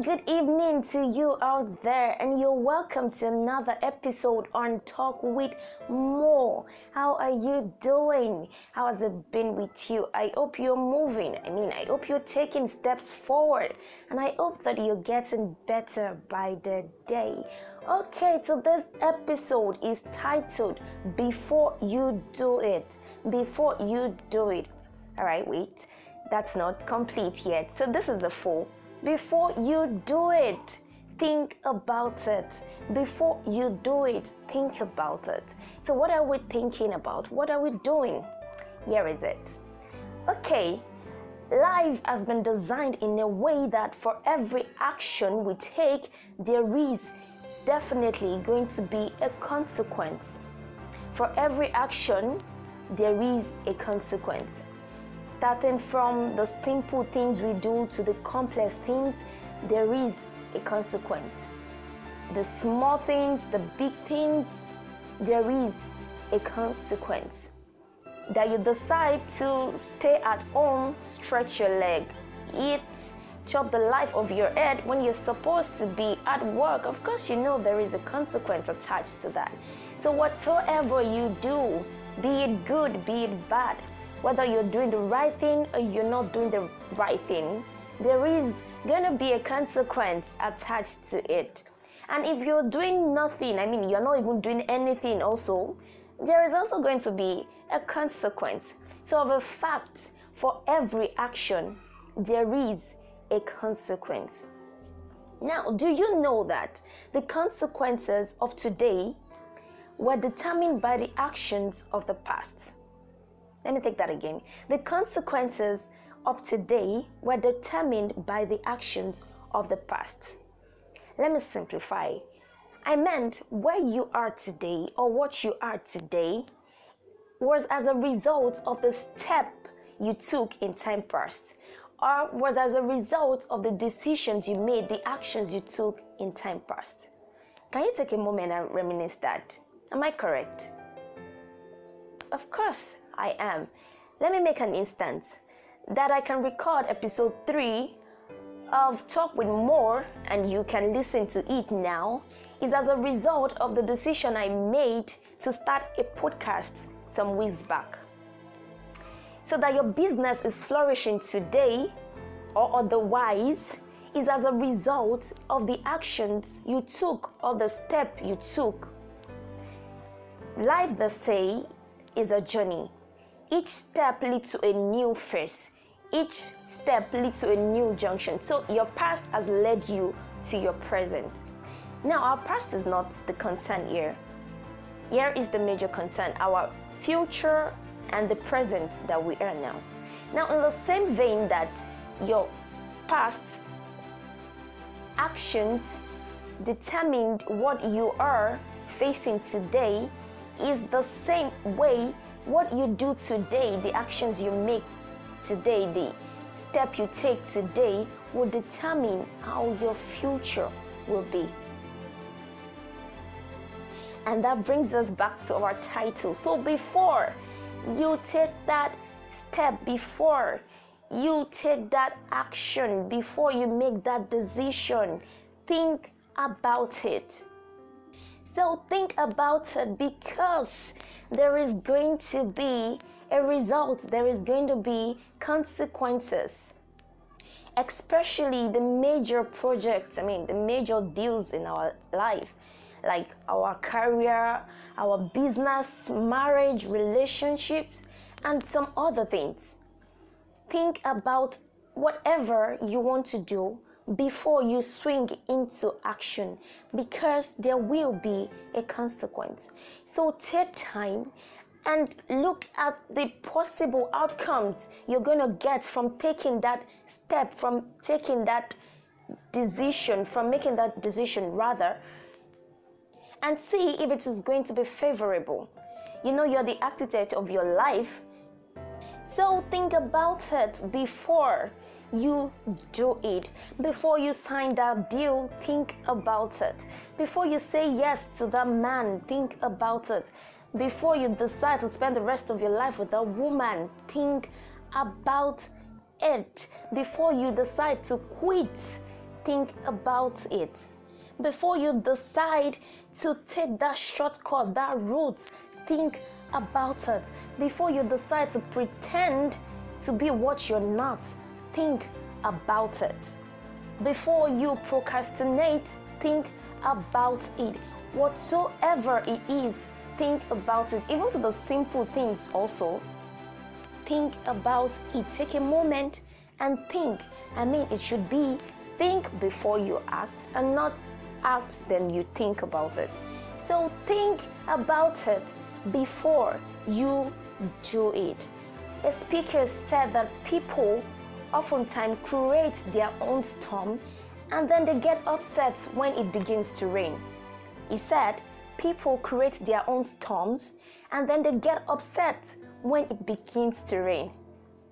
good evening to you out there, and you're welcome to another episode on Talk with More. How are you doing? How has it been with you? I hope you're moving. I mean, I hope you're taking steps forward, and I hope that you're getting better by the day. Okay, so this episode is titled Before You Do It. Before You Do It. All right, wait, that's not complete yet. So, this is the full before you do it, think about it. Before you do it, think about it. So, what are we thinking about? What are we doing? Here is it. Okay, life has been designed in a way that for every action we take, there is definitely going to be a consequence. For every action, there is a consequence starting from the simple things we do to the complex things, there is a consequence. The small things, the big things, there is a consequence. That you decide to stay at home, stretch your leg, eat, chop the life of your head when you're supposed to be at work. Of course, you know there is a consequence attached to that. So, whatsoever you do, be it good, be it bad, whether you're doing the right thing or you're not doing the right thing, there is going to be a consequence attached to it. And if you're doing nothing, I mean, you're not even doing anything, also, there is also going to be a consequence. So, of a fact, for every action, there is a consequence. Now, do you know that the consequences of today were determined by the actions of the past? Let me take that again. The consequences of today were determined by the actions of the past. Let me simplify. I meant where you are today or what you are today was as a result of the step you took in time past or was as a result of the decisions you made, the actions you took in time past. Can you take a moment and reminisce that? Am I correct? Of course, I am. Let me make an instance that I can record episode 3 of Talk with More and you can listen to it now is as a result of the decision I made to start a podcast some weeks back. So that your business is flourishing today or otherwise is as a result of the actions you took or the step you took. Life, they say, is a journey. Each step leads to a new phase. Each step leads to a new junction. So your past has led you to your present. Now, our past is not the concern here. Here is the major concern our future and the present that we are now. Now, in the same vein that your past actions determined what you are facing today is the same way what you do today, the actions you make today, the step you take today will determine how your future will be. And that brings us back to our title. So before you take that step, before you take that action, before you make that decision, think about it. So think about it because there is going to be a result, there is going to be consequences. Especially the major projects, I mean, the major deals in our life, like our career, our business, marriage, relationships, and some other things. Think about whatever you want to do before you swing into action because there will be a consequence. So take time and look at the possible outcomes you're going to get from taking that step, from taking that decision, from making that decision rather, and see if it is going to be favorable. You know, you're the architect of your life. So think about it before you do it. Before you sign that deal, think about it. Before you say yes to that man, think about it. Before you decide to spend the rest of your life with a woman, think about it. Before you decide to quit, think about it. Before you decide to take that shortcut, that route, think about it. Before you decide to pretend to be what you're not, think about it. Before you procrastinate, think about it. Whatsoever it is, think about it. Even to the simple things, also, think about it. Take a moment and think. I mean, it should be think before you act and not act then you think about it. So think about it before you do it. A speaker said that people oftentimes create their own storm and then they get upset when it begins to rain. He said people create their own storms and then they get upset when it begins to rain.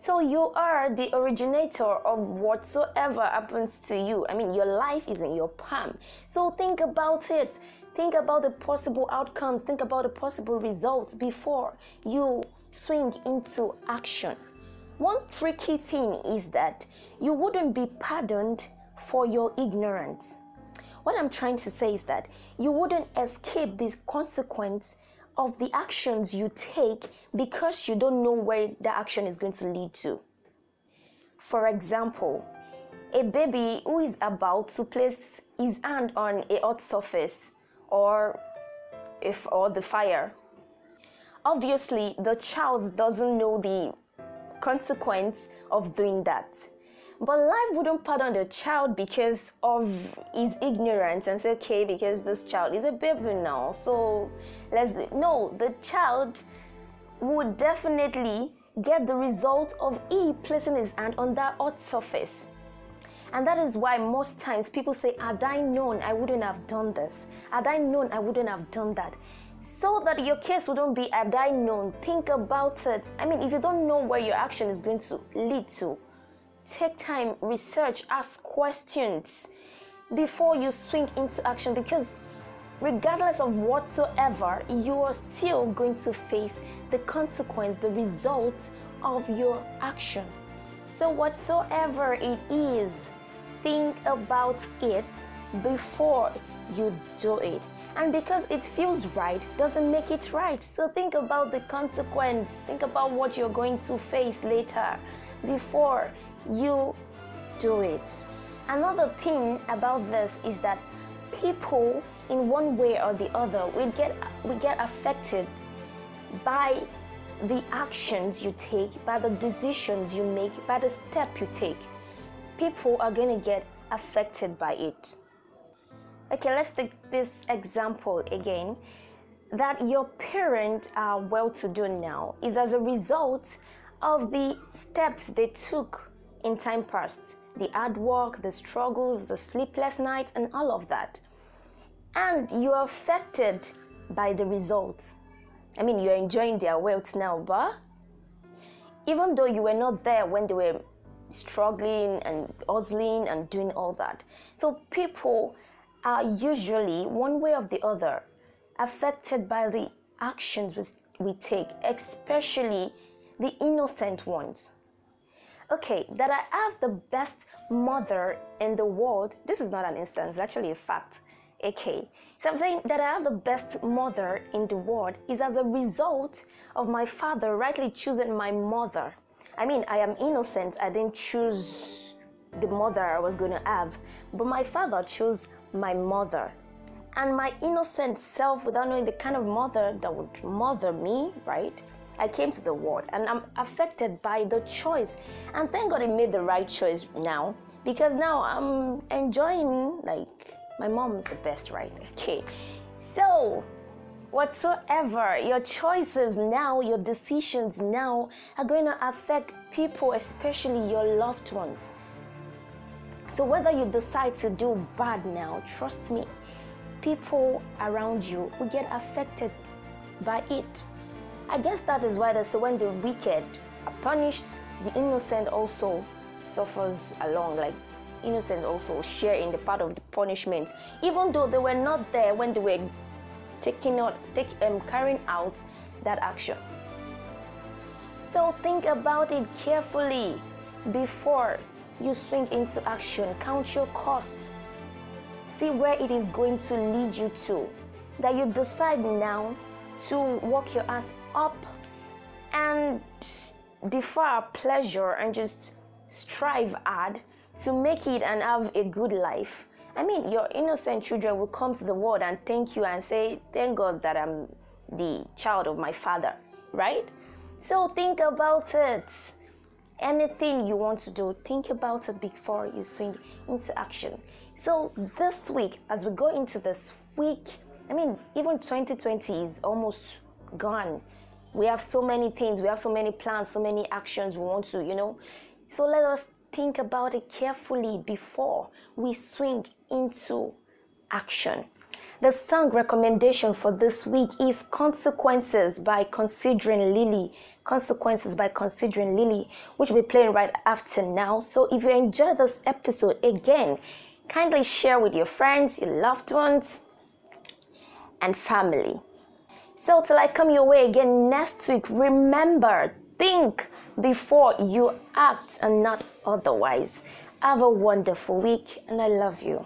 So you are the originator of whatsoever happens to you. I mean, your life is in your palm. So think about it. Think about the possible outcomes. Think about the possible results before you swing into action. One tricky thing is that you wouldn't be pardoned for your ignorance. What I'm trying to say is that you wouldn't escape the consequence of the actions you take because you don't know where the action is going to lead to. For example, a baby who is about to place his hand on a hot surface or if or the fire. Obviously, the child doesn't know the consequence of doing that. But life wouldn't pardon the child because of his ignorance and say, okay, because this child is a baby now. So let's no, the child would definitely get the result of he placing his hand on that hot surface. And that is why most times people say, Had I known, I wouldn't have done this. Had I known, I wouldn't have done that. So that your case wouldn't be, Had I known, think about it. I mean, if you don't know where your action is going to lead to, take time, research, ask questions before you swing into action because regardless of whatsoever, you are still going to face the consequence, the result of your action. So, whatsoever it is, think about it before you do it. And because it feels right doesn't make it right. So, think about the consequence, think about what you're going to face later before you do it. Another thing about this is that people in one way or the other we get we get affected by the actions you take, by the decisions you make, by the step you take. People are going to get affected by it. Okay, let's take this example again. That your parents are well to do now is as a result of the steps they took in time past the hard work, the struggles, the sleepless nights, and all of that. And you are affected by the results. I mean, you're enjoying their wealth now, but even though you were not there when they were struggling and hustling and doing all that. So people are usually, one way or the other, affected by the actions we take, especially the innocent ones okay, that I have the best mother in the world. This is not an instance, it's actually a fact. Okay, so I'm saying that I have the best mother in the world is as a result of my father rightly choosing my mother. I mean, I am innocent, I didn't choose the mother I was going to have, but my father chose my mother. And my innocent self, without knowing the kind of mother that would mother me, right? I came to the world and I'm affected by the choice. And thank God I made the right choice now because now I'm enjoying, like, my mom is the best, right? Okay. So, whatsoever your choices now, your decisions now are going to affect people, especially your loved ones. So, whether you decide to do bad now, trust me, people around you will get affected by it. I guess that is why they say when the wicked are punished, the innocent also suffers along. Like innocent also share in the part of the punishment, even though they were not there when they were taking out, take, um, carrying out that action. So think about it carefully before you swing into action. Count your costs. See where it is going to lead you to. That you decide now to work your ass up and defer pleasure and just strive hard to make it and have a good life. I mean, your innocent children will come to the world and thank you and say, Thank God that I'm the child of my father, right? So think about it. Anything you want to do, think about it before you swing into action. So this week, as we go into this week, I mean, even 2020 is almost gone. We have so many things, we have so many plans, so many actions we want to, you know. So let us think about it carefully before we swing into action. The song recommendation for this week is Consequences by Considering Lily. Consequences by Considering Lily, which will be playing right after now. So if you enjoy this episode again, kindly share with your friends, your loved ones, and family. So till I come your way again next week, remember, think before you act and not otherwise. Have a wonderful week and I love you.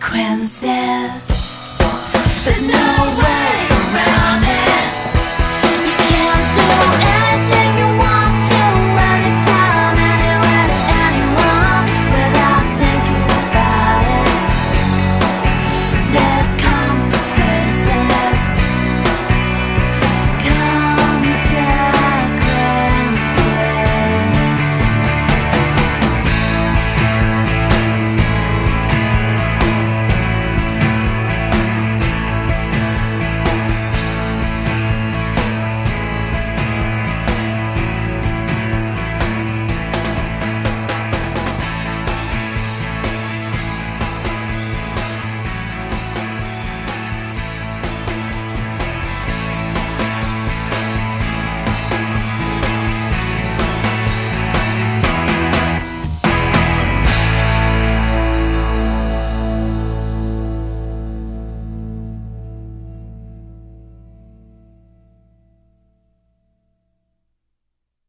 Consequences. There's no way.